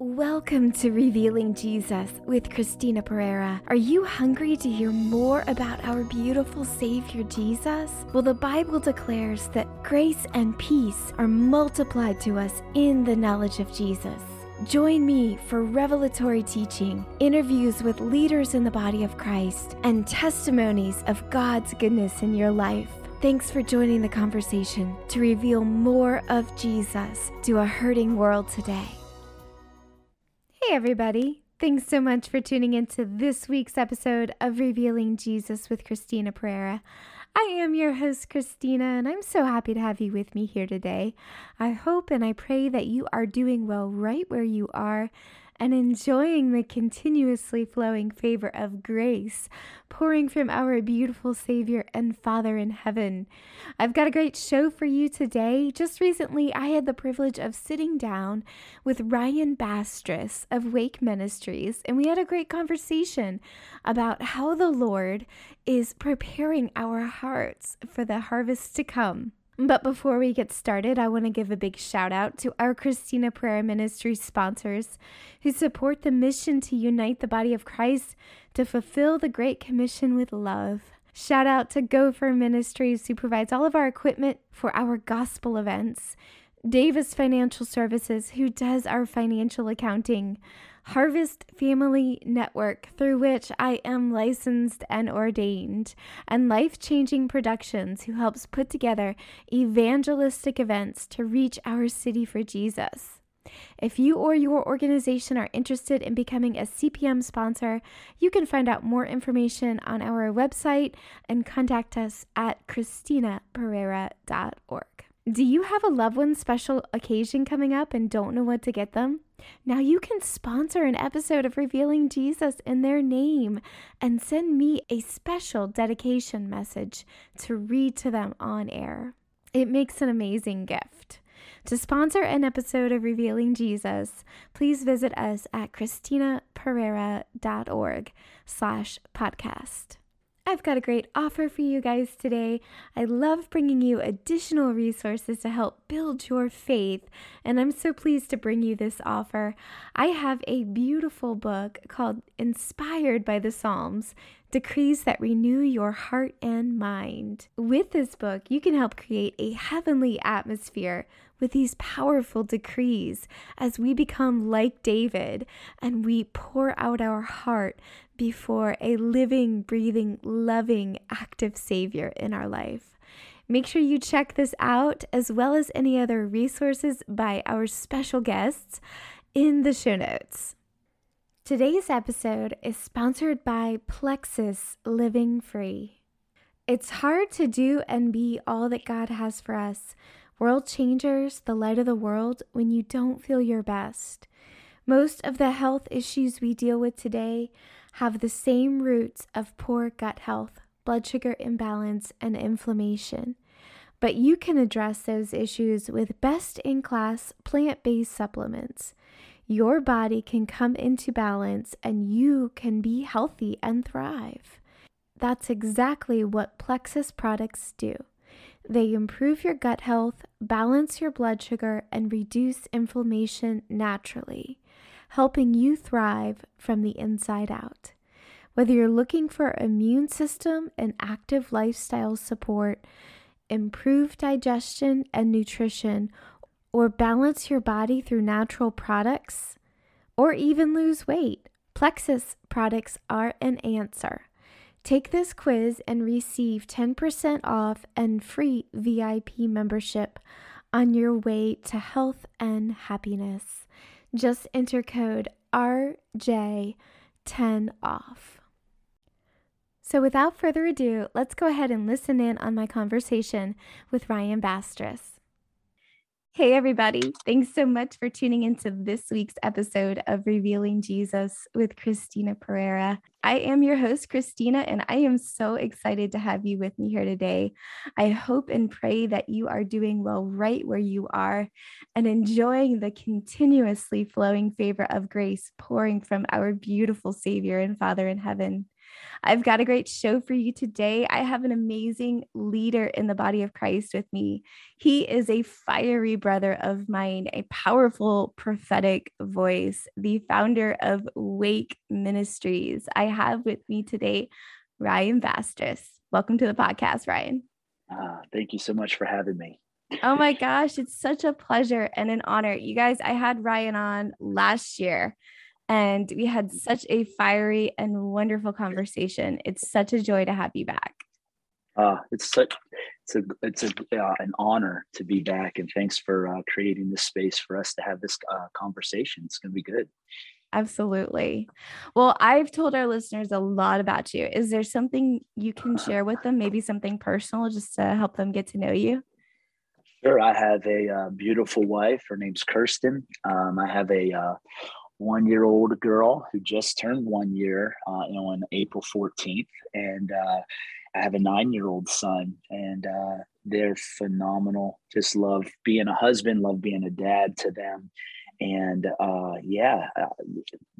Welcome to Revealing Jesus with Christina Pereira. Are you hungry to hear more about our beautiful Savior Jesus? Well, the Bible declares that grace and peace are multiplied to us in the knowledge of Jesus. Join me for revelatory teaching, interviews with leaders in the body of Christ, and testimonies of God's goodness in your life. Thanks for joining the conversation to reveal more of Jesus to a hurting world today. Hey, everybody. Thanks so much for tuning into this week's episode of Revealing Jesus with Christina Pereira. I am your host, Christina, and I'm so happy to have you with me here today. I hope and I pray that you are doing well right where you are and enjoying the continuously flowing favor of grace pouring from our beautiful Savior and Father in heaven. I've got a great show for you today. Just recently, I had the privilege of sitting down with Ryan Bastress of Wake Ministries, and we had a great conversation about how the Lord is preparing our hearts for the harvest to come. But before we get started, I want to give a big shout out to our Christina Pereira Ministry sponsors who support the mission to unite the body of Christ to fulfill the Great Commission with love. Shout out to Gopher Ministries, who provides all of our equipment for our gospel events. Davis Financial Services, who does our financial accounting. Harvest Family Network, through which I am licensed and ordained, and Life Changing Productions, who helps put together evangelistic events to reach our city for Jesus. If you or your organization are interested in becoming a CPM sponsor, you can find out more information on our website and contact us at christinapereira.org. Do you have a loved one special occasion coming up and don't know what to get them? Now you can sponsor an episode of Revealing Jesus in their name and send me a special dedication message to read to them on air. It makes an amazing gift. To sponsor an episode of Revealing Jesus, please visit us at christinapereira.org slash podcast. I've got a great offer for you guys today. I love bringing you additional resources to help build your faith, and I'm so pleased to bring you this offer. I have a beautiful book called Inspired by the Psalms Decrees that Renew Your Heart and Mind. With this book, you can help create a heavenly atmosphere with these powerful decrees as we become like David and we pour out our heart before a living, breathing, loving, active Savior in our life. Make sure you check this out as well as any other resources by our special guests in the show notes. Today's episode is sponsored by Plexus Living Free. It's hard to do and be all that God has for us, world changers, the light of the world, when you don't feel your best. Most of the health issues we deal with today have the same roots of poor gut health, blood sugar imbalance, and inflammation. But you can address those issues with best in class plant based supplements. Your body can come into balance and you can be healthy and thrive. That's exactly what Plexus products do. They improve your gut health, balance your blood sugar, and reduce inflammation naturally helping you thrive from the inside out. Whether you're looking for immune system and active lifestyle support, improve digestion and nutrition, or balance your body through natural products, or even lose weight, Plexus products are an answer. Take this quiz and receive 10% off and free VIP membership on your way to health and happiness just enter code RJ10 off. So, without further ado, let's go ahead and listen in on my conversation with Ryan Bastress. Hey, everybody. Thanks so much for tuning into this week's episode of Revealing Jesus with Christina Pereira. I am your host, Christina, and I am so excited to have you with me here today. I hope and pray that you are doing well right where you are and enjoying the continuously flowing favor of grace pouring from our beautiful Savior and Father in heaven. I've got a great show for you today. I have an amazing leader in the body of Christ with me. He is a fiery brother of mine, a powerful prophetic voice, the founder of Wake Ministries. I have with me today Ryan Bastress. Welcome to the podcast, Ryan. Uh, thank you so much for having me. Oh my gosh, it's such a pleasure and an honor. You guys, I had Ryan on last year and we had such a fiery and wonderful conversation. It's such a joy to have you back. Uh, it's such it's a it's a, uh, an honor to be back, and thanks for uh, creating this space for us to have this uh, conversation. It's going to be good. Absolutely. Well, I've told our listeners a lot about you. Is there something you can share with them? Maybe something personal, just to help them get to know you. Sure. I have a uh, beautiful wife. Her name's Kirsten. Um, I have a uh, one year old girl who just turned one year uh, on April 14th. And uh, I have a nine year old son, and uh, they're phenomenal. Just love being a husband, love being a dad to them. And uh, yeah, uh,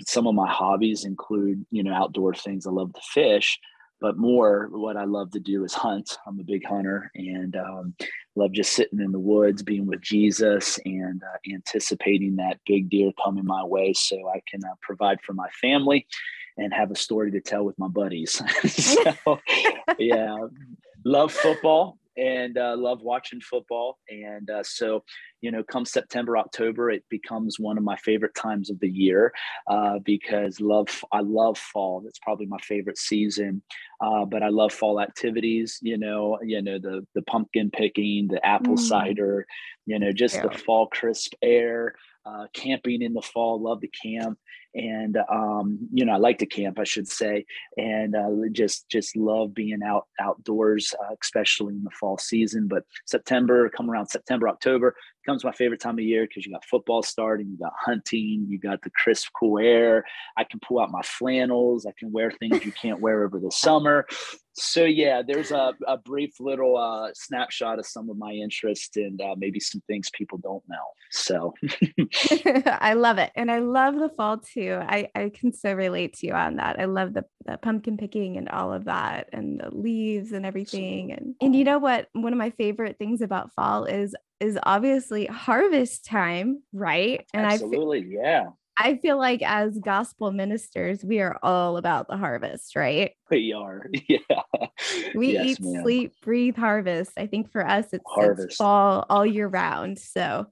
some of my hobbies include, you know, outdoor things. I love to fish, but more what I love to do is hunt. I'm a big hunter and um, love just sitting in the woods, being with Jesus, and uh, anticipating that big deer coming my way so I can uh, provide for my family and have a story to tell with my buddies. so, yeah, love football and uh, love watching football. And uh, so, you know, come September, October, it becomes one of my favorite times of the year uh, because love I love fall. It's probably my favorite season. Uh, but I love fall activities. You know, you know the the pumpkin picking, the apple mm. cider, you know, just yeah. the fall crisp air. Uh, camping in the fall, love to camp and um, you know I like to camp, I should say, and uh, just just love being out outdoors, uh, especially in the fall season. But September, come around September, October becomes my favorite time of year because you got football starting, you got hunting, you got the crisp, cool air. I can pull out my flannels, I can wear things you can't wear over the summer. So yeah, there's a, a brief little uh, snapshot of some of my interests and uh, maybe some things people don't know. So I love it, and I love the fall too. I I can so relate to you on that. I love the the pumpkin picking and all of that, and the leaves and everything. And and you know what? One of my favorite things about fall is is obviously harvest time, right? And absolutely, I yeah. I feel like as gospel ministers, we are all about the harvest, right? We are. Yeah. We yes, eat, ma'am. sleep, breathe harvest. I think for us, it's, it's fall all year round. So,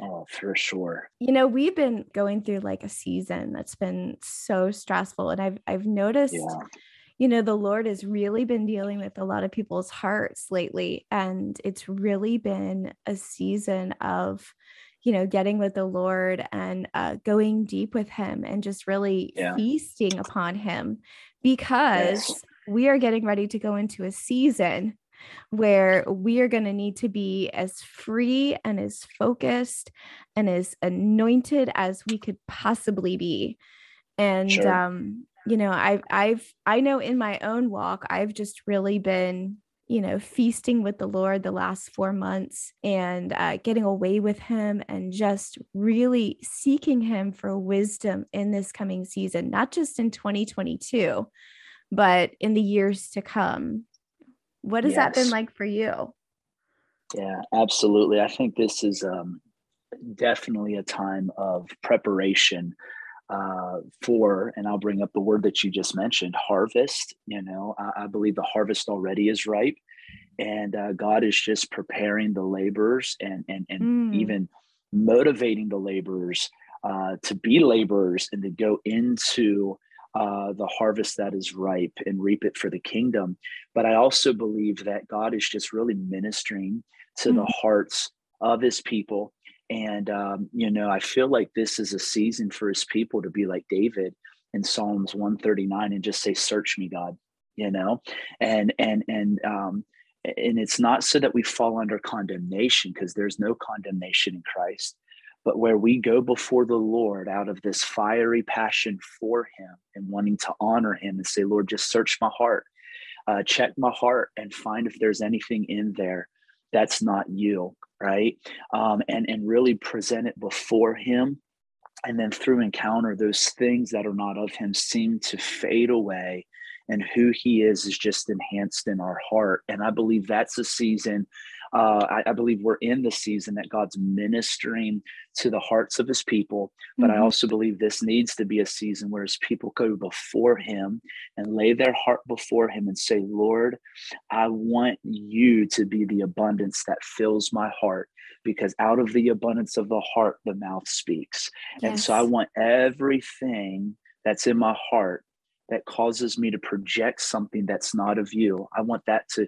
oh, for sure. You know, we've been going through like a season that's been so stressful. And I've, I've noticed. Yeah you know, the Lord has really been dealing with a lot of people's hearts lately. And it's really been a season of, you know, getting with the Lord and uh, going deep with Him and just really yeah. feasting upon Him because yes. we are getting ready to go into a season where we are going to need to be as free and as focused and as anointed as we could possibly be. And sure. um, you know i've i've i know in my own walk i've just really been you know feasting with the lord the last four months and uh, getting away with him and just really seeking him for wisdom in this coming season not just in 2022 but in the years to come. What has yes. that been like for you? Yeah absolutely. I think this is um, definitely a time of preparation uh, for, and I'll bring up the word that you just mentioned, harvest. You know, I, I believe the harvest already is ripe, and uh, God is just preparing the laborers and and and mm. even motivating the laborers uh, to be laborers and to go into uh, the harvest that is ripe and reap it for the kingdom. But I also believe that God is just really ministering to mm. the hearts of His people and, um, you know, I feel like this is a season for his people to be like David in Psalms 139 and just say, Search me, God, you know, and, and, and, um, and it's not so that we fall under condemnation because there's no condemnation in Christ, but where we go before the Lord out of this fiery passion for Him and wanting to honor Him and say, Lord, just search my heart, uh, check my heart, and find if there's anything in there that's not you right? Um, and and really present it before him. And then through encounter those things that are not of him seem to fade away. And who he is is just enhanced in our heart. And I believe that's a season uh, I, I, believe we're in the season that God's ministering to the hearts of his people. But mm-hmm. I also believe this needs to be a season where his people go before him and lay their heart before him and say, Lord, I want you to be the abundance that fills my heart because out of the abundance of the heart, the mouth speaks. Yes. And so I want everything that's in my heart that causes me to project something that's not of you. I want that to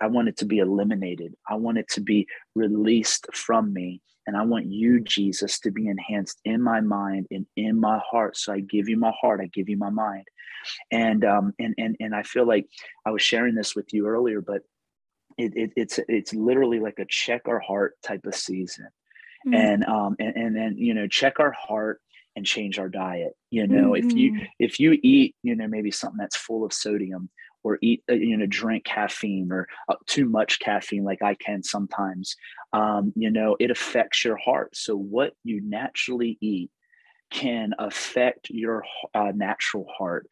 I want it to be eliminated. I want it to be released from me. And I want you, Jesus, to be enhanced in my mind and in my heart. So I give you my heart, I give you my mind. And um, and and and I feel like I was sharing this with you earlier, but it, it it's it's literally like a check our heart type of season. Mm-hmm. And um and, and and you know, check our heart and change our diet. You know, mm-hmm. if you mm-hmm. if you eat, you know, maybe something that's full of sodium, or eat uh, you know drink caffeine or uh, too much caffeine like i can sometimes um, you know it affects your heart. So what you naturally eat can affect your uh, natural heart.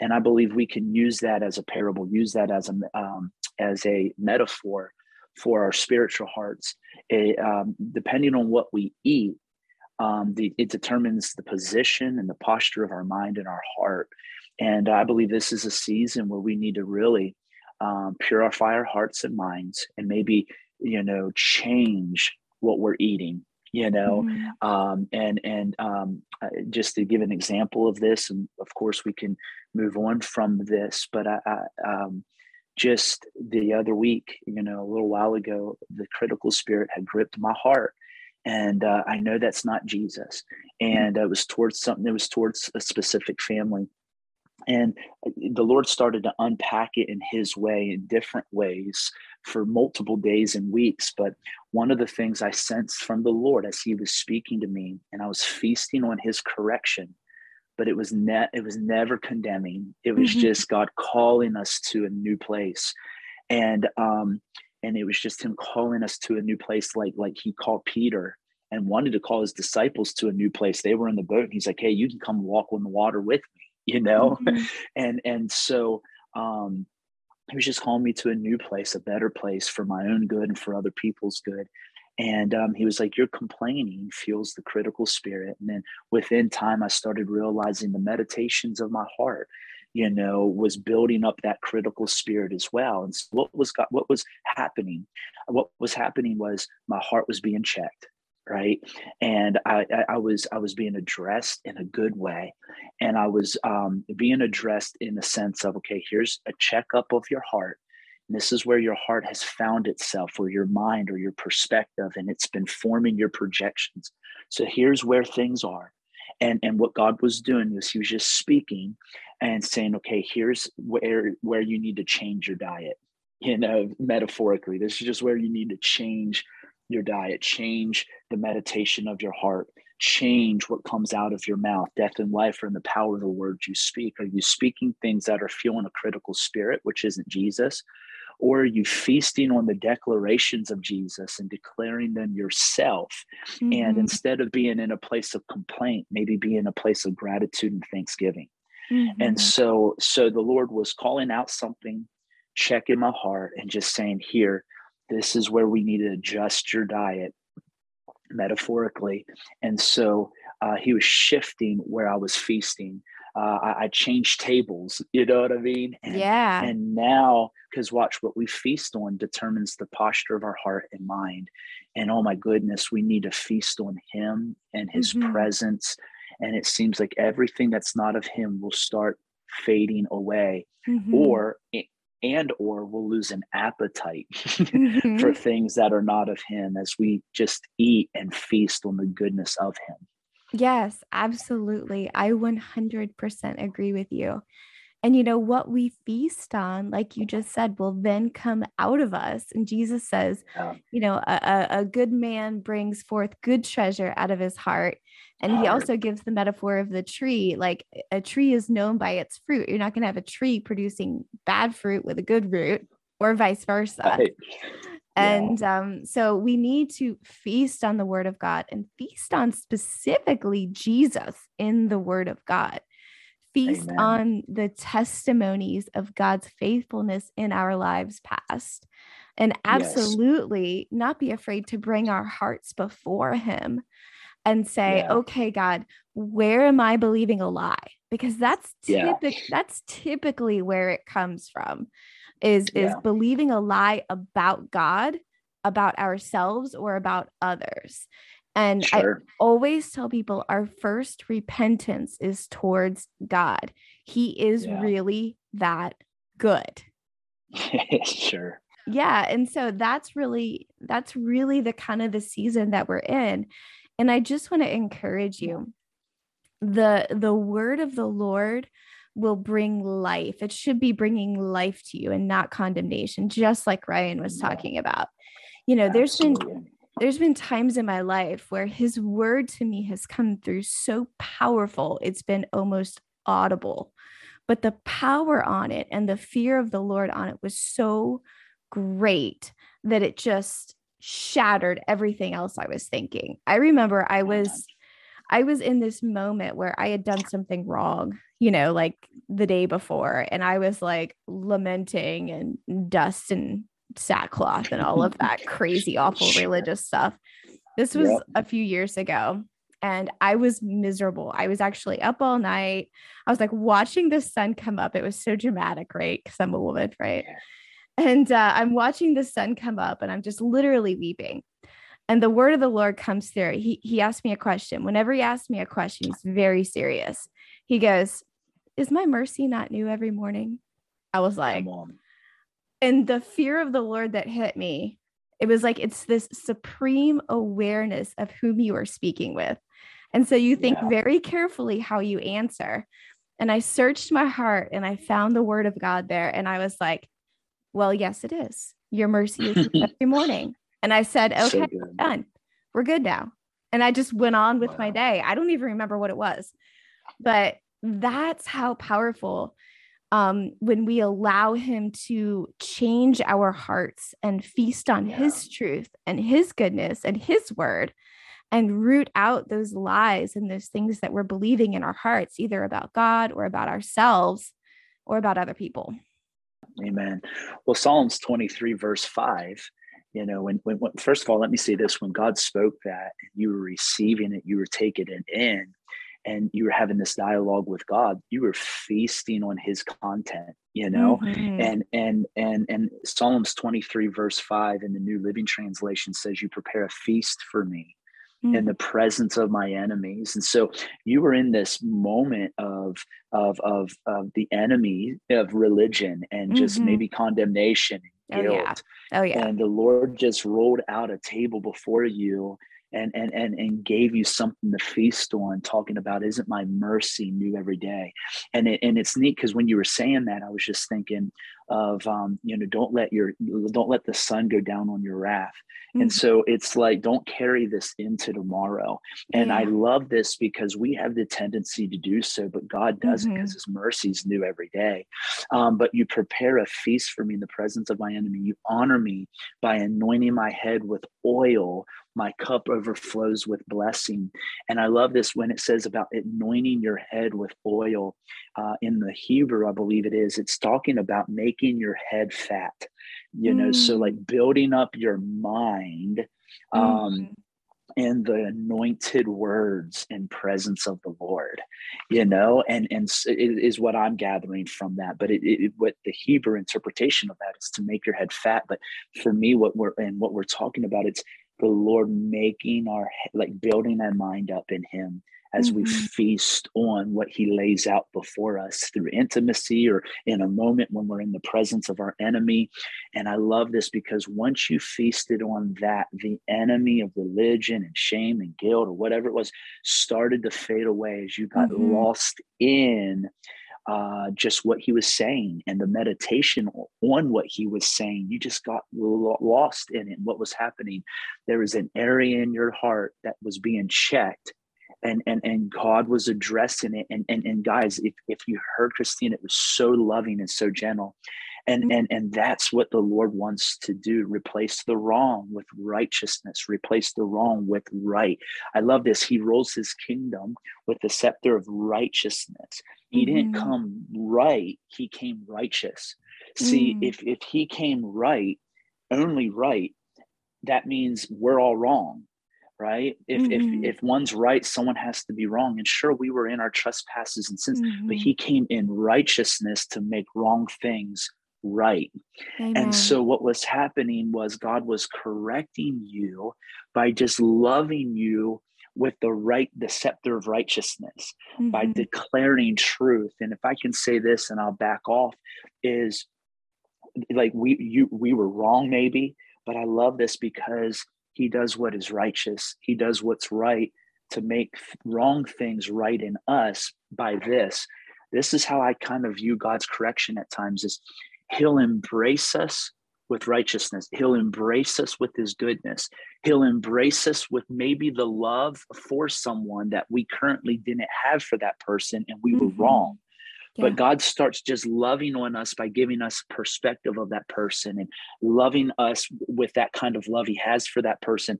And i believe we can use that as a parable use that as a um, as a metaphor for our spiritual hearts. It, um, depending on what we eat um, the, it determines the position and the posture of our mind and our heart and I believe this is a season where we need to really um, purify our hearts and minds and maybe, you know, change what we're eating, you know, mm-hmm. um, and, and um, uh, just to give an example of this, and of course we can move on from this, but I, I um, just the other week, you know, a little while ago, the critical spirit had gripped my heart and uh, I know that's not Jesus. And it was towards something. It was towards a specific family, and uh, the Lord started to unpack it in His way, in different ways, for multiple days and weeks. But one of the things I sensed from the Lord as He was speaking to me, and I was feasting on His correction, but it was net it was never condemning. It was mm-hmm. just God calling us to a new place, and um, and it was just Him calling us to a new place, like like He called Peter and wanted to call His disciples to a new place. They were in the boat, and He's like, "Hey, you can come walk on the water with me." You know? Mm-hmm. and and so um he was just calling me to a new place a better place for my own good and for other people's good. And um, he was like your complaining fuels the critical spirit. And then within time i started realizing the meditations of my heart you know was building up that critical spirit as well. And so what was got what was happening? What was happening was my heart was being checked right? And I, I was i was being addressed in a good way. And i was um, being addressed in the sense of okay here's a checkup of your heart. And this is where your heart has found itself or your mind or your perspective and it's been forming your projections. So here's where things are. And and what god was doing was he was just speaking and saying okay here's where where you need to change your diet you know metaphorically. This is just where you need to change your diet, change the meditation of your heart, change what comes out of your mouth. Death and life are in the power of the words you speak. Are you speaking things that are fueling a critical spirit, which isn't Jesus? Or are you feasting on the declarations of Jesus and declaring them yourself? Mm-hmm. And instead of being in a place of complaint, maybe be in a place of gratitude and thanksgiving. Mm-hmm. And so, so the Lord was calling out something, checking my heart, and just saying, Here, this is where we need to adjust your diet metaphorically. And so uh, he was shifting where i was feasting. Uh, I, I, changed tables you know what i mean? And, yeah. and now because watch what we feast on determines the posture of our heart and mind. And oh my goodness we need to feast on him and his mm-hmm. presence. And it seems like everything that's not of him will start fading away. Mm-hmm. or and or we'll lose an appetite mm-hmm. for things that are not of him as we just eat and feast on the goodness of him. Yes absolutely. I 100% agree with you and you know what we feast on, like you just said, will then come out of us. And Jesus says, yeah. you know, a, a, good man brings forth good treasure out of his heart. And he also gives the metaphor of the tree. Like a tree is known by its fruit. You're not going to have a tree producing bad fruit with a good root, or vice versa. Right. And um, so we need to feast on the word of God and feast on specifically Jesus in the word of God feast Amen. on the testimonies of God's faithfulness in our lives past. And Yes. absolutely not be afraid to bring our hearts before Him and say, Yeah. okay, God, where am I believing a lie? Because that's Yeah. that's typically where it comes from is is Yeah. believing a lie about God, about ourselves, or about others. And I always tell people our first repentance is towards God. He is Yeah. really that good. sure. Yeah, and so that's really that's really the kind of the season that we're in. And I just want to encourage you. The the word of the Lord will bring life. It should be bringing life to you and not condemnation, just like Ryan was Yeah. talking about. You know, there's been Absolutely. There's been times in my life where his word to me has come through so powerful it's been almost audible. But the power on it and the fear of the lord on it was so great that it just shattered everything else i was thinking. I remember i oh was i was in this moment where i had done something wrong you know like the day before and i was like lamenting and dust and sackcloth and all of that crazy awful religious stuff. This was Yep. a few years ago and i was miserable. I was actually up all night. I was like watching the sun come up. It was so dramatic right? Because i'm a woman right? And uh, i'm watching the sun come up and i'm just literally weeping. And the word of the lord comes through. He, he asked me a question. Whenever he asks me a question he's very serious. He goes is my mercy not new every morning? I was like. And the fear of the Lord that hit me, it was like it's this supreme awareness of whom you are speaking with. And so you think Yeah. very carefully how you answer. And I searched my heart and I found the word of God there. And I was like, well, yes, it is. Your mercy is every morning. And I said, okay, good. done. We're good now. And I just went on with my day. I don't even remember what it was, but that's how powerful um, when we allow him to change our hearts and feast on Yeah. his truth and his goodness and his word and root out those lies and those things that we're believing in our hearts, either about God or about ourselves or about other people. Amen. Well, Psalms 23, verse 5, you know, when, when, when, first of all, let me say this when God spoke that, you were receiving it, you were taking it in, and you were having this dialogue with God, you were feasting on his content, you know? Mhm. and and and and psalms 23 verse 5 in the new living translation says you prepare a feast for me in Mhm. the presence of my enemies and so you were in this moment of of of, of the enemy of religion and just Mhm. maybe condemnation and guilt Oh, yeah. Oh, yeah. and the lord just rolled out a table before you and and and and gave you something to feast on talking about isn't my mercy new every day? And it, and it's neat because when you were saying that i was just thinking of um you know don't let your don't let the sun go down on your wrath. And Mhm. so it's like don't carry this into tomorrow. And i love this because we have the tendency to do so but god doesn't because his mercy is new every day. Um, but you prepare a feast for me in the presence of my enemy. You honor me by anointing my head with oil my cup overflows with blessing. And i love this when it says about anointing your head with oil. Uh, in the hebrew i believe it is it's talking about making your head fat you know so Mm. like building up your mind um in the anointed words and presence of the lord you know? And and it is what i'm gathering from that. But it, it what the hebrew interpretation of that is to make your head fat. But for me what we're and what we're talking about it's the lord making our like building our mind up in him as we Mhm. feast on what he lays out before us through intimacy or in a moment when we're in the presence of our enemy and I love this because once you feasted on that, the enemy of religion and shame and guilt or whatever it was started to fade away as you got Mhm. lost in uh, just what he was saying and the meditation on what he was saying. You just got lost in it what was happening. There was an area in your heart that was being checked. And, and and God was addressing it. And, and and guys, if, if you heard Christine, it was so loving and so gentle and mm-hmm. and and that's what the lord wants to do replace the wrong with righteousness replace the wrong with right i love this he rules his kingdom with the scepter of righteousness he mm-hmm. didn't come right he came righteous see mm. if if he came right only right that means we're all wrong right if mm-hmm. if if one's right someone has to be wrong and sure we were in our trespasses and sins mm-hmm. but he came in righteousness to make wrong things right Amen. and so what was happening was god was correcting you by just loving you with the right the scepter of righteousness mm-hmm. by declaring truth and if i can say this and i'll back off is like we you we were wrong maybe but i love this because he does what is righteous he does what's right to make wrong things right in us by this this is how i kind of view god's correction at times is he'll embrace us with righteousness he'll embrace us with his goodness he'll embrace us with maybe the love for someone that we currently didn't have for that person and we mm-hmm. were wrong but God starts just loving on us by giving us perspective of that person and loving us with that kind of love He has for that person,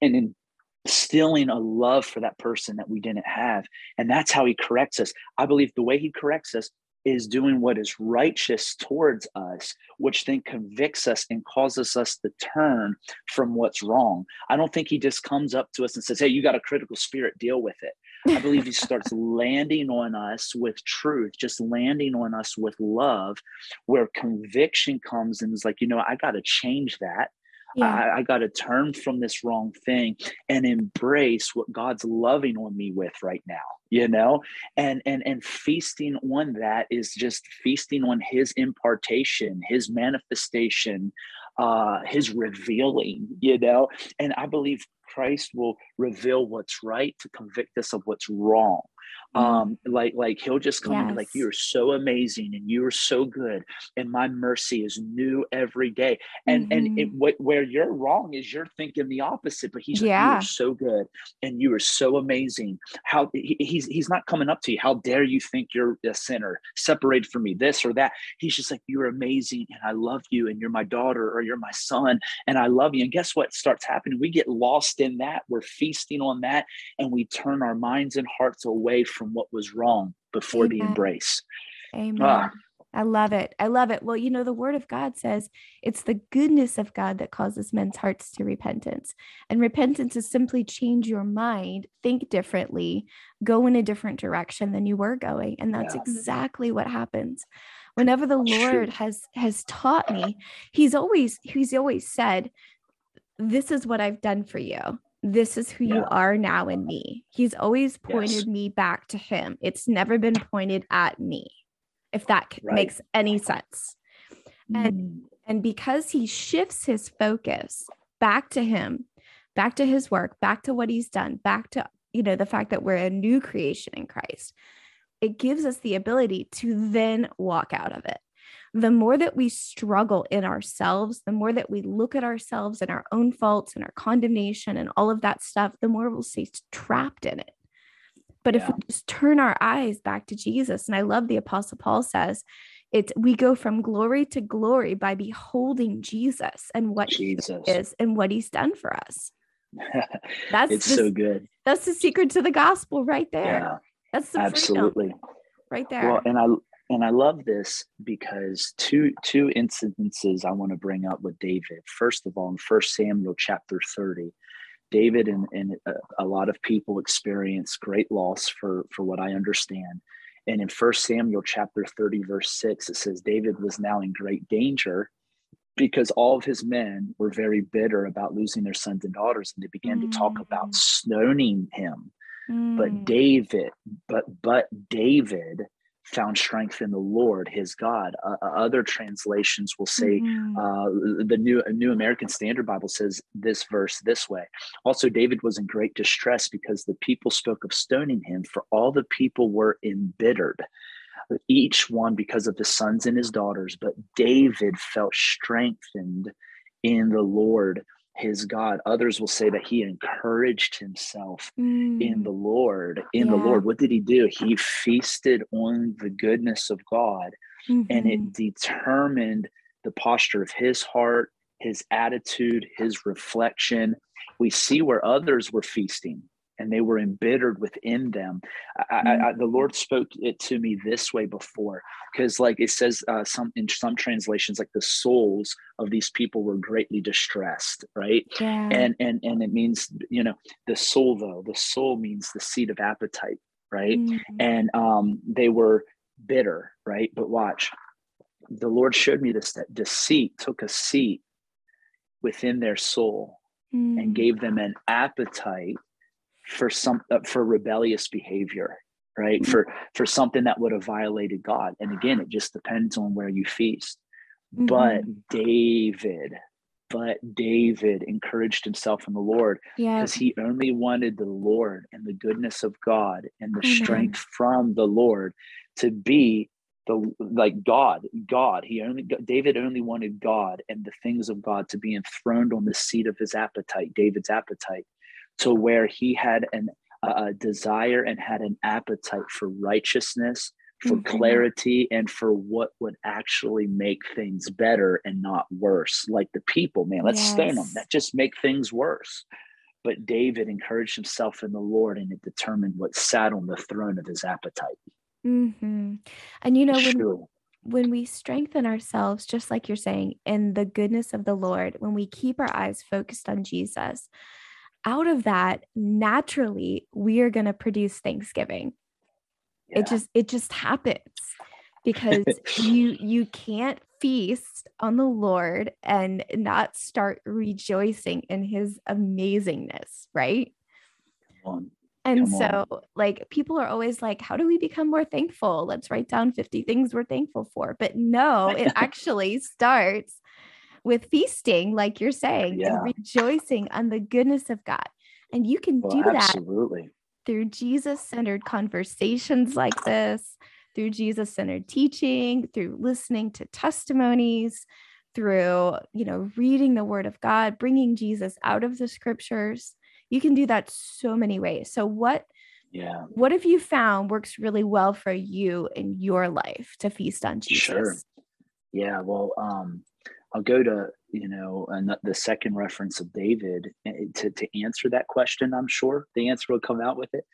and instilling a love for that person that we didn't have. And that's how He corrects us. I believe the way He corrects us is doing what is righteous towards us, which then convicts us and causes us to turn from what's wrong. I don't think he just comes up to us and says, Hey, you got a critical spirit, deal with it. I believe he starts landing on us with truth, just landing on us with love, where conviction comes and is like, you know, I got to change that. Yeah. I, I got to turn from this wrong thing and embrace what God's loving on me with right now, you know, and and and feasting on that is just feasting on His impartation, His manifestation, uh, His revealing, you know, and I believe Christ will reveal what's right to convict us of what's wrong. Mm-hmm. Um, like like he'll just come yes. and be like, You're so amazing and you are so good, and my mercy is new every day. And mm-hmm. and it, what, where you're wrong is you're thinking the opposite, but he's yeah. like, You are so good and you are so amazing. How he, he's he's not coming up to you. How dare you think you're a sinner, separated from me, this or that. He's just like, You're amazing and I love you, and you're my daughter or you're my son, and I love you. And guess what starts happening? We get lost in that. We're feasting on that, and we turn our minds and hearts away from from what was wrong before Amen. the embrace. Amen. Ah. I love it. I love it. Well, you know, the word of God says it's the goodness of God that causes men's hearts to repentance. And repentance is simply change your mind, think differently, go in a different direction than you were going. And that's yeah. exactly what happens. Whenever the Lord has has taught me, he's always he's always said, this is what I've done for you this is who yeah. you are now in me. He's always pointed yes. me back to him. It's never been pointed at me, if that right. makes any sense. Mm. And and because he shifts his focus back to him, back to his work, back to what he's done, back to you know the fact that we're a new creation in Christ, it gives us the ability to then walk out of it the more that we struggle in ourselves, the more that we look at ourselves and our own faults and our condemnation and all of that stuff, the more we'll stay trapped in it. But yeah. if we just turn our eyes back to Jesus, and I love the Apostle Paul says, it's we go from glory to glory by beholding Jesus and what Jesus. he is and what he's done for us. That's it's the, so good. That's the secret to the gospel right there. Yeah, that's the absolutely right there. Well, and I and I love this because two two incidences I want to bring up with David. First of all, in First Samuel chapter 30, David and, and a, a, lot of people experience great loss for, for what I understand. And in First Samuel chapter 30, verse 6, it says David was now in great danger because all of his men were very bitter about losing their sons and daughters, and they began mm. to talk about mm. stoning him. Mm. But David, but but David found strength in the Lord, his God. Uh, other translations will say mm-hmm. uh, the new New American Standard Bible says this verse this way. Also, David was in great distress because the people spoke of stoning him, for all the people were embittered. Each one because of his sons and his daughters, but David felt strengthened in the Lord. His God. Others will say that he encouraged himself mm. in the Lord. In yeah. the Lord, what did he do? He feasted on the goodness of God, mm-hmm. and it mm-hmm. determined the posture of his heart, his attitude, his reflection. We see where others were feasting and they were embittered within them. I, mm-hmm. I, the Lord spoke it to me this way before, because like it says uh, some in some translations, like the souls of these people were greatly distressed, right? Yeah. And and and it means you know the soul though the soul means the seat of appetite, right? Mm-hmm. And um, they were bitter, right? But watch, the Lord showed me this that deceit took a seat within their soul mm. and gave them an appetite for some uh, for rebellious behavior right? Mm-hmm. for for something that would have violated god. And again it just depends on where you feast. Mm-hmm. but david but david encouraged himself in the lord because he only wanted the lord and the goodness of god and the strength from the lord to be the like god god. He only david only wanted god and the things of god to be enthroned on the seat of his appetite david's appetite to where he had an, a desire and had an appetite for righteousness, for mm-hmm. clarity, and for what would actually make things better and not worse. Like the people, man, let's yes. stone them. That just make things worse. But David encouraged himself in the Lord, and it determined what sat on the throne of his appetite. Mm-hmm. And you know, when, when we strengthen ourselves, just like you're saying, in the goodness of the Lord, when we keep our eyes focused on Jesus, out of that, naturally, we are going to produce Thanksgiving. Yeah. It just it just happens because you you can't feast on the Lord and not start rejoicing in his amazingness, right? And so, like, people are always like, How do we become more thankful? Let's write down 50 things we're thankful for. But no, it actually starts with feasting, like you're saying, yeah. and rejoicing on the goodness of God. And you can well, do absolutely. that through Jesus centered conversations like this, through Jesus centered teaching, through listening to testimonies, through, you know, reading the word of God, bringing Jesus out of the scriptures. You can do that so many ways. So, what yeah. What have you found works really well for you in your life to feast on Jesus? Sure. Yeah. Well, um, I'll go to you know and the second reference of David eh, to to answer that question. I'm sure the answer will come out with it.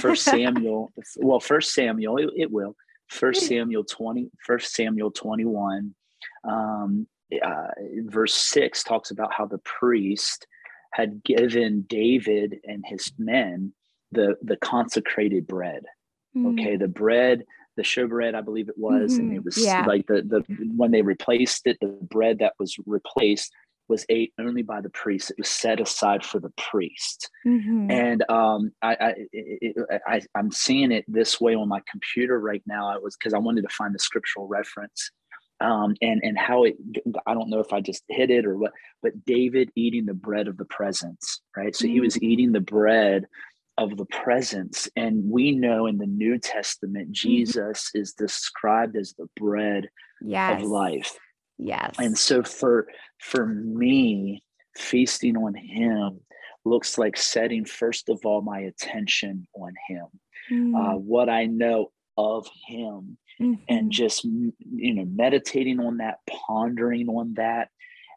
First Samuel, well, First Samuel, it, it will. First Samuel twenty, First Samuel twenty one, um, uh, verse six talks about how the priest had given David and his men the the consecrated bread. Mm. Okay, the bread the showbread, I believe it was, mm-hmm. and it was yeah. like the the when they replaced it, the bread that was replaced was ate only by the priest. It was set aside for the priest, mm-hmm. and um, I, I, it, I I'm seeing it this way on my computer right now. I was because I wanted to find the scriptural reference. Um, and and how it I don't know if I just hit it or what, but David eating the bread of the presence, right? So mm-hmm. he was mm. eating the bread of the presence. And we know in the New Testament, mm-hmm. Jesus mm-hmm. is described as the bread yes. of life. Yes. And so for for me, feasting on him looks like setting first of all my attention on him. Mm. Uh, what I know of him mm-hmm. and just you know meditating on that pondering on that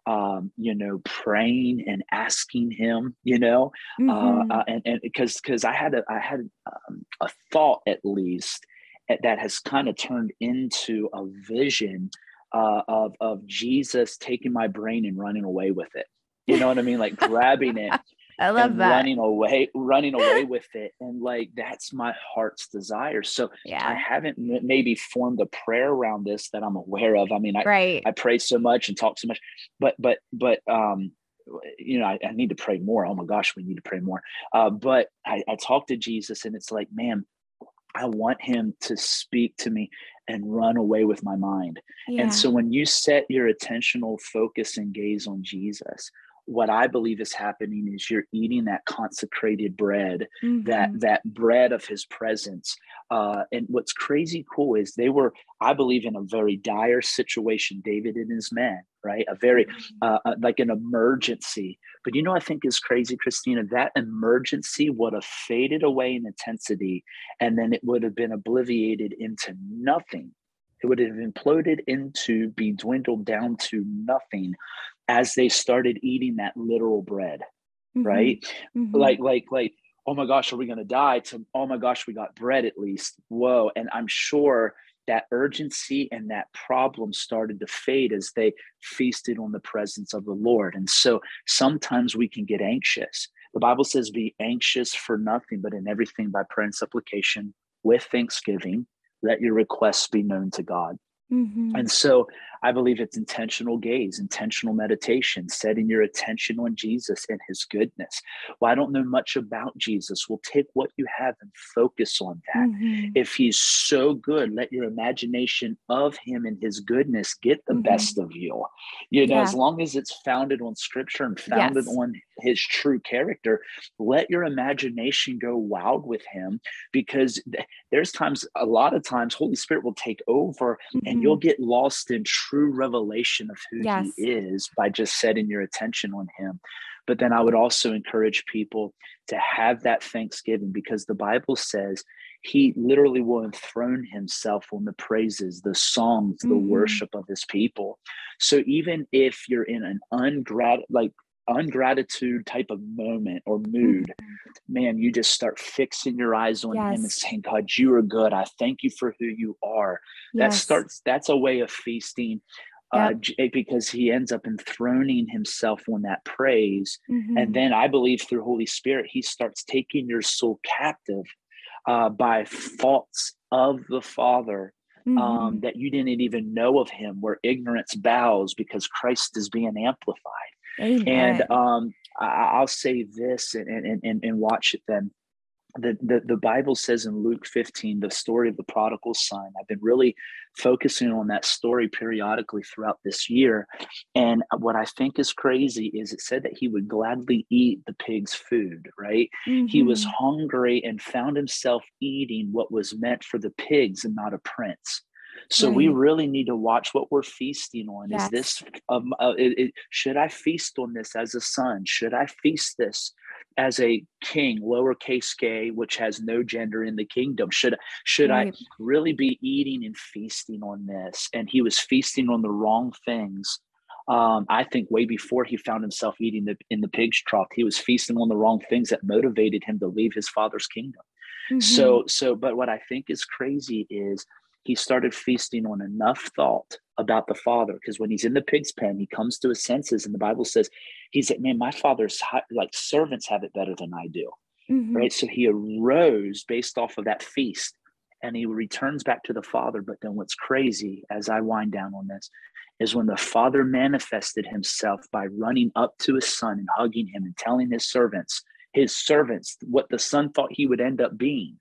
um, you know, praying and asking him, you know, uh, mm-hmm. uh, and and because because I had a I had um, a thought at least that has kind of turned into a vision uh, of of Jesus taking my brain and running away with it. You know what I mean? Like grabbing it I love that. Running away, running away with it. And like that's my heart's desire. So yeah. I haven't maybe formed a prayer around this that I'm aware of. I mean, I right. I pray so much and talk so much, but but but um you know, I, I need to pray more. Oh my gosh, we need to pray more. Uh, but I, I talk to Jesus and it's like, man, I want him to speak to me and run away with my mind. Yeah. And so when you set your attentional focus and gaze on Jesus, what I believe is happening is you're eating that consecrated bread, Mm-hmm. that that bread of His presence. Uh, and what's crazy cool is they were, I believe, in a very dire situation. David and his men, right? A very uh, uh, like an emergency. But you know, I think is crazy, Christina. That emergency would have faded away in intensity, and then it would have been obliviated into nothing. It would have imploded into be dwindled down to nothing as they started eating that literal bread, Mhm. right? Mhm. Like, like, like, oh my gosh, are we gonna die? To oh my gosh, we got bread at least. Whoa. And I'm sure that urgency and that problem started to fade as they feasted on the presence of the Lord. And so sometimes we can get anxious. The Bible says, be anxious for nothing, but in everything by prayer and supplication with thanksgiving, let your requests be known to God. Mhm. And so I believe it's intentional gaze, intentional meditation, setting your attention on Jesus and his goodness. Well, I don't know much about Jesus. Well, take what you have and focus on that. Mhm. If he's so good, let your imagination of him and his goodness get the Mhm. best of you. You know, Yeah. as long as it's founded on scripture and founded Yes. on his true character, let your imagination go wild with him because th- there's times, a lot of times, Holy Spirit will take over and Mhm. you'll get lost in true revelation of who Yes. he is by just setting your attention on him. But then I would also encourage people to have that thanksgiving because the Bible says he literally will enthrone himself on the praises, the songs, the Mhm. worship of his people. So even if you're in an ungrat like ungratitude type of moment or mood, man, you just start fixing your eyes on him and saying, God, you are good. I thank you for who you are that starts that's a way of feasting uh, Yep. j- because he ends up enthroning himself on that praise Mhm. and then i believe through holy spirit he starts taking your soul captive uh, by thoughts of the father um, Mhm. that you didn't even know of him where ignorance bows because christ is being amplified Amen. and um, I, i'll say this and, and, and, and watch it then the, the the Bible says in Luke 15, the story of the prodigal son. I've been really focusing on that story periodically throughout this year. And what I think is crazy is it said that he would gladly eat the pig's food, right? He was Mhm. hungry and found himself eating what was meant for the pigs and not a prince. So we really need to watch what we're feasting on. Is this um, uh, it, it- should I feast on this as a son? Should I feast this as a king, lowercase k, which has no gender in the kingdom? Should should I really be eating and feasting on this? And he was feasting on the wrong things. Um, I think way before he found himself eating the, in the pig's trough, he was feasting on the wrong things that motivated him to leave his father's kingdom. Mhm. So, so, but what I think is crazy is he started feasting on enough thought about the father because when he's in the pig's pen, he comes to his senses, and the Bible says, "He's like, man, my father's hi- like servants have it better than I do." Mhm. right? So he arose based off of that feast and he returns back to the Father. But then what's crazy as I wind down on this is when the Father manifested himself by running up to his son and hugging him and telling his servants, his servants, what the son thought he would end up being.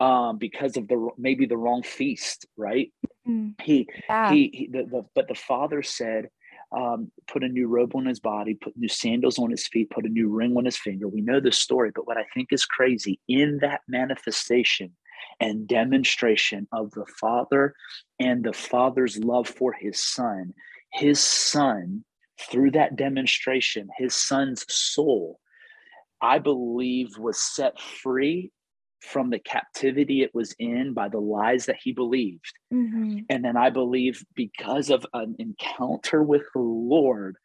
Um, because of the maybe the wrong feast, right? Mhm. He Yeah. he, he the, the, but the father said um, put a new robe on his body put new sandals on his feet put a new ring on his finger we know the story but what i think is crazy in that manifestation and demonstration of the father and the father's love for his son his son through that demonstration his son's soul i believe was set free from the captivity it was in by the lies that he believed Mhm. and then I believe because of an encounter with the Lord,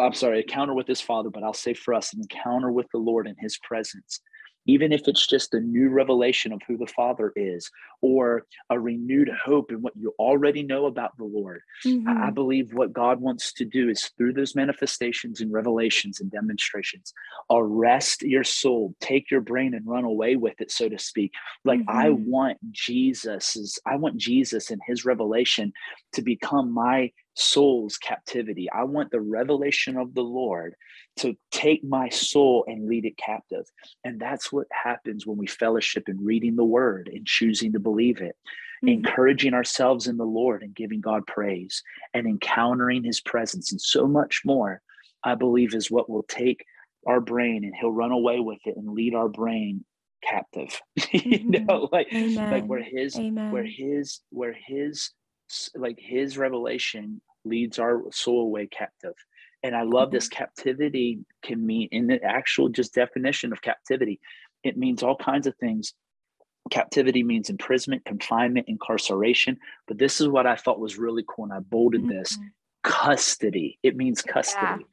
I'm sorry, encounter with his father, but I'll say for us, an encounter with the Lord in his presence, even if it's just a new revelation of who the Father is or a renewed hope in what you already know about the Lord. I, I believe what God wants to do is through those manifestations and revelations and demonstrations, arrest your soul, take your brain and run away with it, so to speak. Like I Mhm. want Jesus's, I want Jesus and his revelation to become my soul's captivity. I want the revelation of the Lord to take my soul and lead it captive. And that's what happens when we fellowship in reading the word and choosing to believe it Mhm. encouraging ourselves in the Lord and giving God praise and encountering his presence and so much more. I believe is what will take our brain and he'll run away with it and lead our brain captive. you Mhm. know, like Amen. like where his Amen. where his where his like his revelation leads our soul away captive. And I love this captivity can mean in the actual just definition of captivity, it means all kinds of things. Captivity means imprisonment, confinement, incarceration. But this is what I thought was really cool. And I bolded this Mhm. custody. It means custody.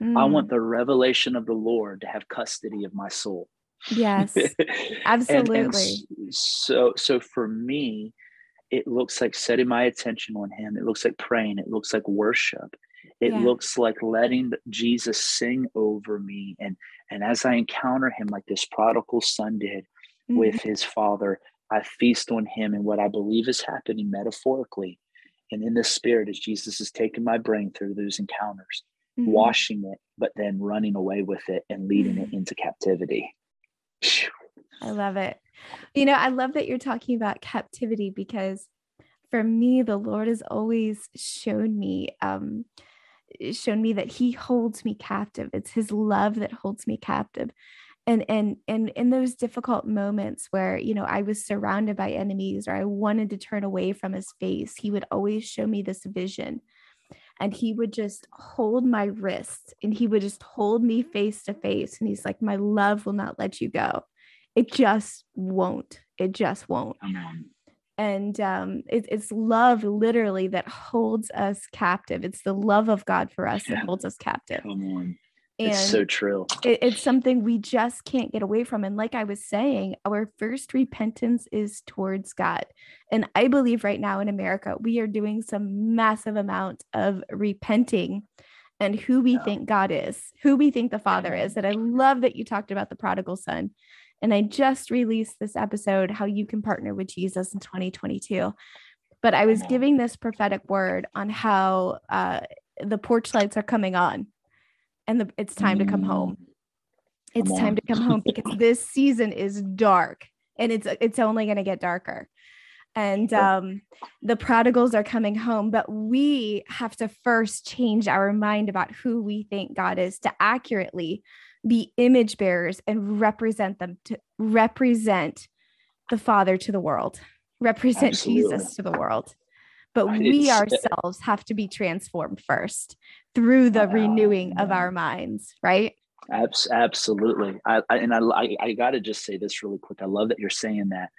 I Mm. want the revelation of the Lord to have custody of my soul. Yes. And- and Absolutely. so so for me, it looks like setting my attention on him. It looks like praying. It looks like worship. It Yeah. looks like letting Jesus sing over me. And and as I encounter him like this prodigal son did Mhm. with his father, I feast on him and what I believe is happening metaphorically and in the spirit as Jesus is taking my brain through those encounters, Mhm. washing it, but then running away with it and leading it into captivity. I love it. You know, I love that you're talking about captivity because for me, the Lord has always shown me, um, shown me that He holds me captive. It's His love that holds me captive. And and and in those difficult moments where you know I was surrounded by enemies or I wanted to turn away from His face, He would always show me this vision, and He would just hold my wrist and He would just hold me face to face, and He's like, "My love will not let you go." It just won't. It just won't. And um it, it's love literally that holds us captive. It's the love of god for us Yeah. that holds us captive. Come on. and it's so true. it, it's something we just can't get away from. And like i was saying our first repentance is towards god. And i believe right now in america we are doing some massive amount of repenting and who we Yeah. think god is who we think the father is. And i love that you talked about the prodigal son and i just released this episode how you can partner with jesus in 2022 but i was giving this prophetic word on how uh, the porch lights are coming on and the, it's time to come home. Mm, it's Come time to come home because this season is dark and it's it's only going to get darker. And um the prodigals are coming home but we have to first change our mind about who we think god is to accurately be image bearers and represent them to represent the father to the world represent Absolutely. jesus to the world but Right, we ourselves have to be transformed first through the Wow, renewing of our minds right absolutely. I, I and I, I, I got to just say this really quick. I love that you're saying that,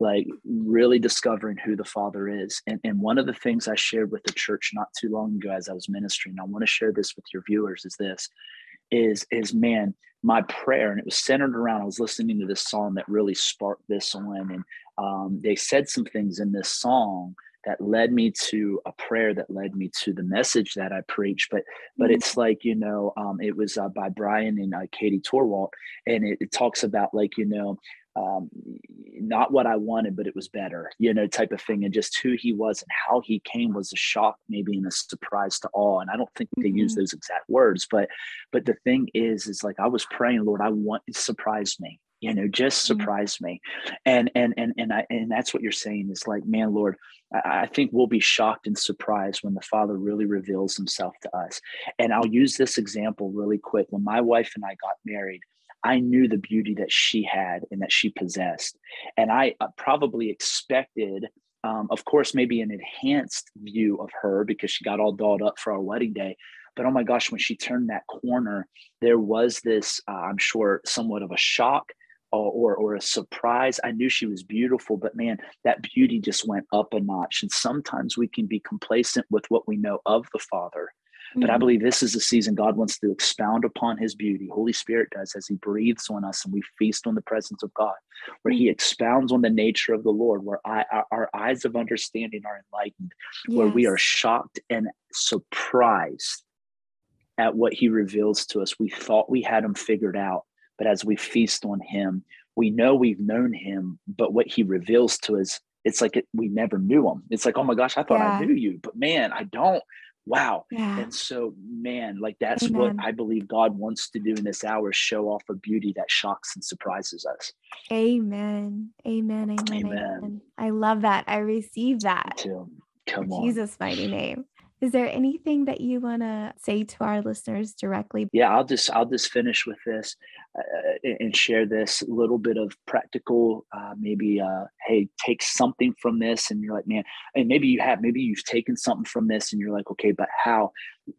like really discovering who the Father is. And and one of the things I shared with the church not too long ago as I was ministering, I want to share this with your viewers. Is this is is man my prayer and it was centered around i was listening to this song that really sparked this one and um, they said some things in this song that led me to a prayer that led me to the message that i preach but but Mhm. it's like you know um, it was uh, by bryan and uh, katie torwalt and it, it talks about like you know um, not what I wanted, but it was better, you know, type of thing. And just who he was and how he came was a shock, maybe and a surprise to all. And I don't think they use Mhm. those exact words, but but the thing is, is like I was praying, Lord, I want surprise me, you know, just Mhm. surprise me. And and and and I and that's what you're saying is like, man, Lord, I, I think we'll be shocked and surprised when the Father really reveals himself to us. And I'll use this example really quick. When my wife and I got married, I knew the beauty that she had and that she possessed. And I uh, probably expected, um, of course, maybe an enhanced view of her because she got all dolled up for our wedding day. But oh my gosh, when she turned that corner, there was this, uh, I'm sure, somewhat of a shock or, or, or a surprise. I knew she was beautiful, but man, that beauty just went up a notch. And sometimes we can be complacent with what we know of the Father but I Mhm. believe this is a season God wants to expound upon his beauty. Holy Spirit does as he breathes on us and we feast on the presence of God, where he expounds on the nature of the Lord, where I, our, our eyes of understanding are enlightened, where we are shocked and surprised at what he reveals to us. We thought we had him figured out, but as we feast on him, we know we've known him, but what he reveals to us, it's like it, we never knew him. It's like, oh my gosh, I thought I knew you, but man, I don't. Wow. Yeah. And so, man, like that's what I believe God wants to do in this hour show off a beauty that shocks and surprises us. Amen. Amen. Amen. Amen. Amen. I love that. I receive that. Come In on. Jesus' mighty name. Is there anything that you want to say to our listeners directly? Yeah, I'll just I'll just finish with this uh, and share this little bit of practical. Uh, maybe uh, hey, take something from this, and you're like, man, and maybe you have, maybe you've taken something from this, and you're like, okay, but how?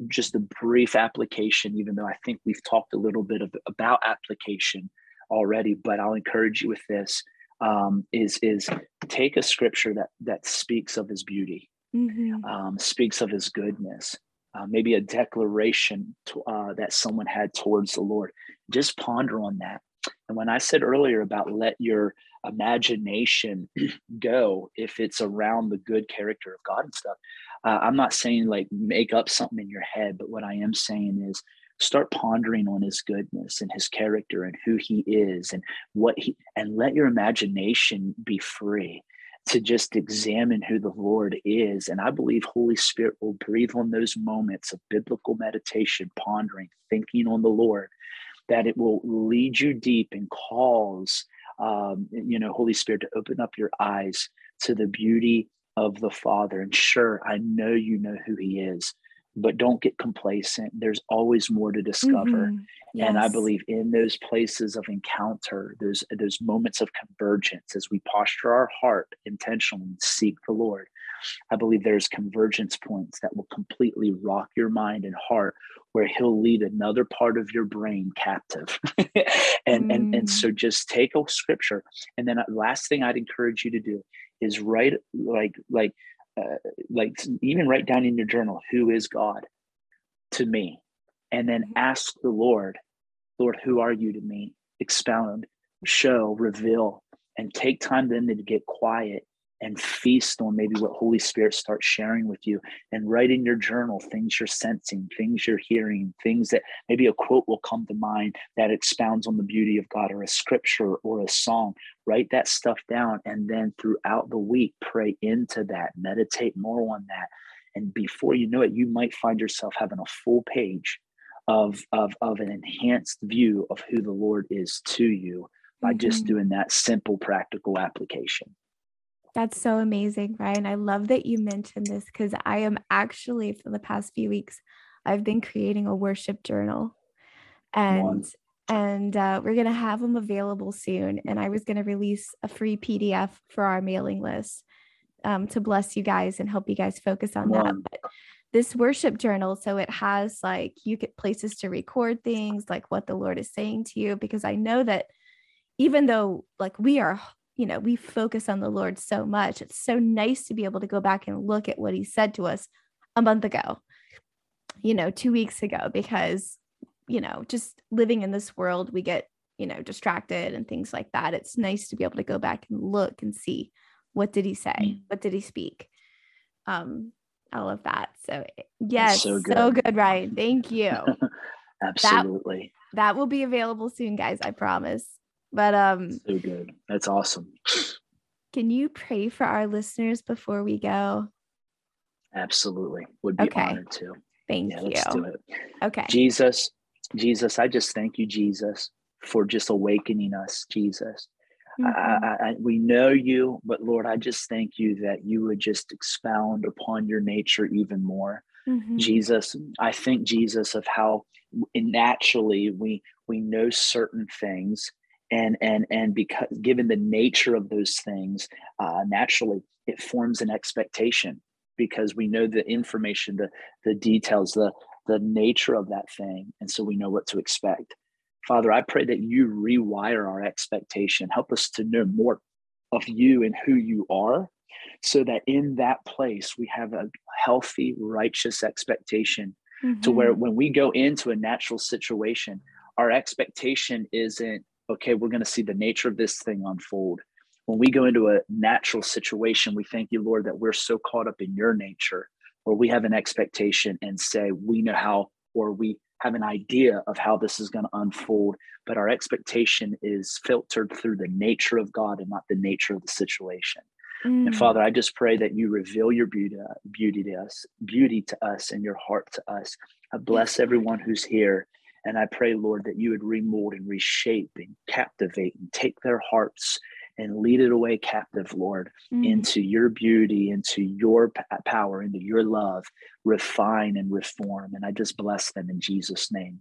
Just a brief application, even though I think we've talked a little bit of, about application already, but I'll encourage you with this. Um, is is take a scripture that that speaks of His beauty mm-hmm. um, speaks of his goodness, uh, maybe a declaration to, uh, that someone had towards the Lord. Just ponder on that. And when I said earlier about let your imagination go if it's around the good character of God and stuff, uh, I'm not saying like make up something in your head, but what I am saying is start pondering on his goodness and his character and who he is and what he and let your imagination be free to just examine who the Lord is. And I believe Holy Spirit will breathe on those moments of biblical meditation, pondering, thinking on the Lord, that it will lead you deep and calls, um, you know, Holy Spirit to open up your eyes to the beauty of the Father. And sure, I know you know who He is, but don't get complacent. There's always more to discover. Mm-hmm. Yes. And I believe in those places of encounter, those those moments of convergence as we posture our heart intentionally and seek the Lord. I believe there's convergence points that will completely rock your mind and heart where he'll lead another part of your brain captive. and, mm. and and so just take a scripture. And then uh, last thing I'd encourage you to do is write like like uh, like even write down in your journal who is god to me and then mm-hmm. ask the lord lord who are you to me expound show reveal and take time then to get quiet and feast on maybe what Holy Spirit starts sharing with you and write in your journal things you're sensing, things you're hearing, things that maybe a quote will come to mind that expounds on the beauty of God or a scripture or a song. Write that stuff down and then throughout the week, pray into that, meditate more on that. And before you know it, you might find yourself having a full page of, of, of an enhanced view of who the Lord is to you by mm-hmm. just doing that simple, practical application. That's so amazing, Ryan. I love that you mentioned this because I am actually, for the past few weeks, I've been creating a worship journal. And and uh, we're going to have them available soon. And I was going to release a free PDF for our mailing list um, to bless you guys and help you guys focus on that. But this worship journal, so it has like you get places to record things, like what the Lord is saying to you, because I know that even though like we are you know, we focus on the Lord so much. It's so nice to be able to go back and look at what he said to us a month ago, you know, two weeks ago, because, you know, just living in this world, we get, you know, distracted and things like that. It's nice to be able to go back and look and see what did he say? Mm. What did he speak? Um, all of that. So yes, so good. so good, Ryan. Thank you. Absolutely. That, that will be available soon, guys. I promise. But um so good. That's awesome. Can you pray for our listeners before we go? Absolutely. Would be okay. honored to. Thank yeah, you. Let's do it. Okay. Jesus, Jesus, I just thank you, Jesus, for just awakening us, Jesus. Mm-hmm. I, I, we know you, but Lord, I just thank you that you would just expound upon your nature even more. Mm-hmm. Jesus, I think Jesus of how naturally we we know certain things and and and because given the nature of those things uh, naturally it forms an expectation because we know the information the the details the the nature of that thing and so we know what to expect father i pray that you rewire our expectation help us to know more of you and who you are so that in that place we have a healthy righteous expectation mm-hmm. to where mm-hmm. when we go into a natural situation our expectation isn't okay, we're going to see the nature of this thing unfold. When we go into a natural situation, we thank you, Lord, that we're so caught up in your nature, or we have an expectation and say, we know how, or we have an idea of how this is going to unfold, but our expectation is filtered through the nature of God and not the nature of the situation. Mm. And Father, I just pray that you reveal your beauty, beauty to us, beauty to us, and your heart to us. I bless everyone who's here and I pray, Lord, that you would remold and reshape and captivate and take their hearts and lead it away captive, Lord, mm. into your beauty, into your p- power, into your love. Refine and reform. And I just bless them in Jesus' name.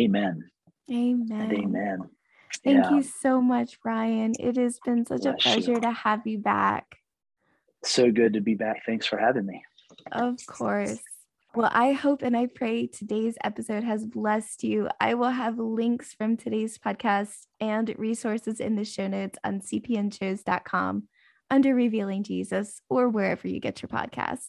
Amen. Amen. And amen. Thank yeah. you so much, Ryan. It has been such bless a pleasure you. to have you back. So good to be back. Thanks for having me. Of course. Well, I hope and I pray today's episode has blessed you. I will have links from today's podcast and resources in the show notes on cpnshows.com under Revealing Jesus or wherever you get your podcasts.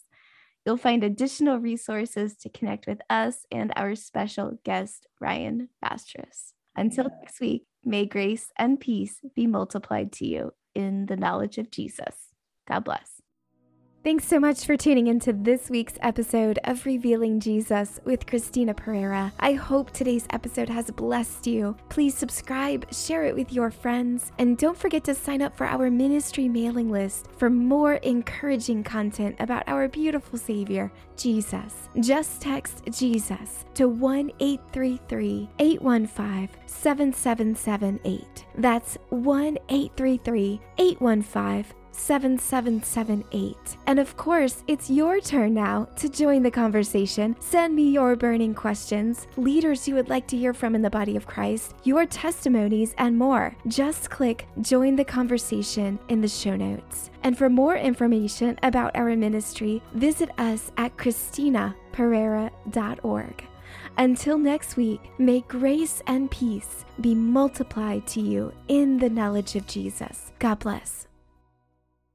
You'll find additional resources to connect with us and our special guest, Ryan Bastress. Until next week, may grace and peace be multiplied to you in the knowledge of Jesus. God bless. Thanks so much for tuning into this week's episode of Revealing Jesus with Christina Pereira. I hope today's episode has blessed you. Please subscribe, share it with your friends, and don't forget to sign up for our ministry mailing list for more encouraging content about our beautiful Savior, Jesus. Just text Jesus to 1 833 815 7778. That's 1 833 815 7778. And of course, it's your turn now to join the conversation. Send me your burning questions, leaders you would like to hear from in the body of Christ, your testimonies, and more. Just click Join the Conversation in the show notes. And for more information about our ministry, visit us at ChristinaPereira.org. Until next week, may grace and peace be multiplied to you in the knowledge of Jesus. God bless.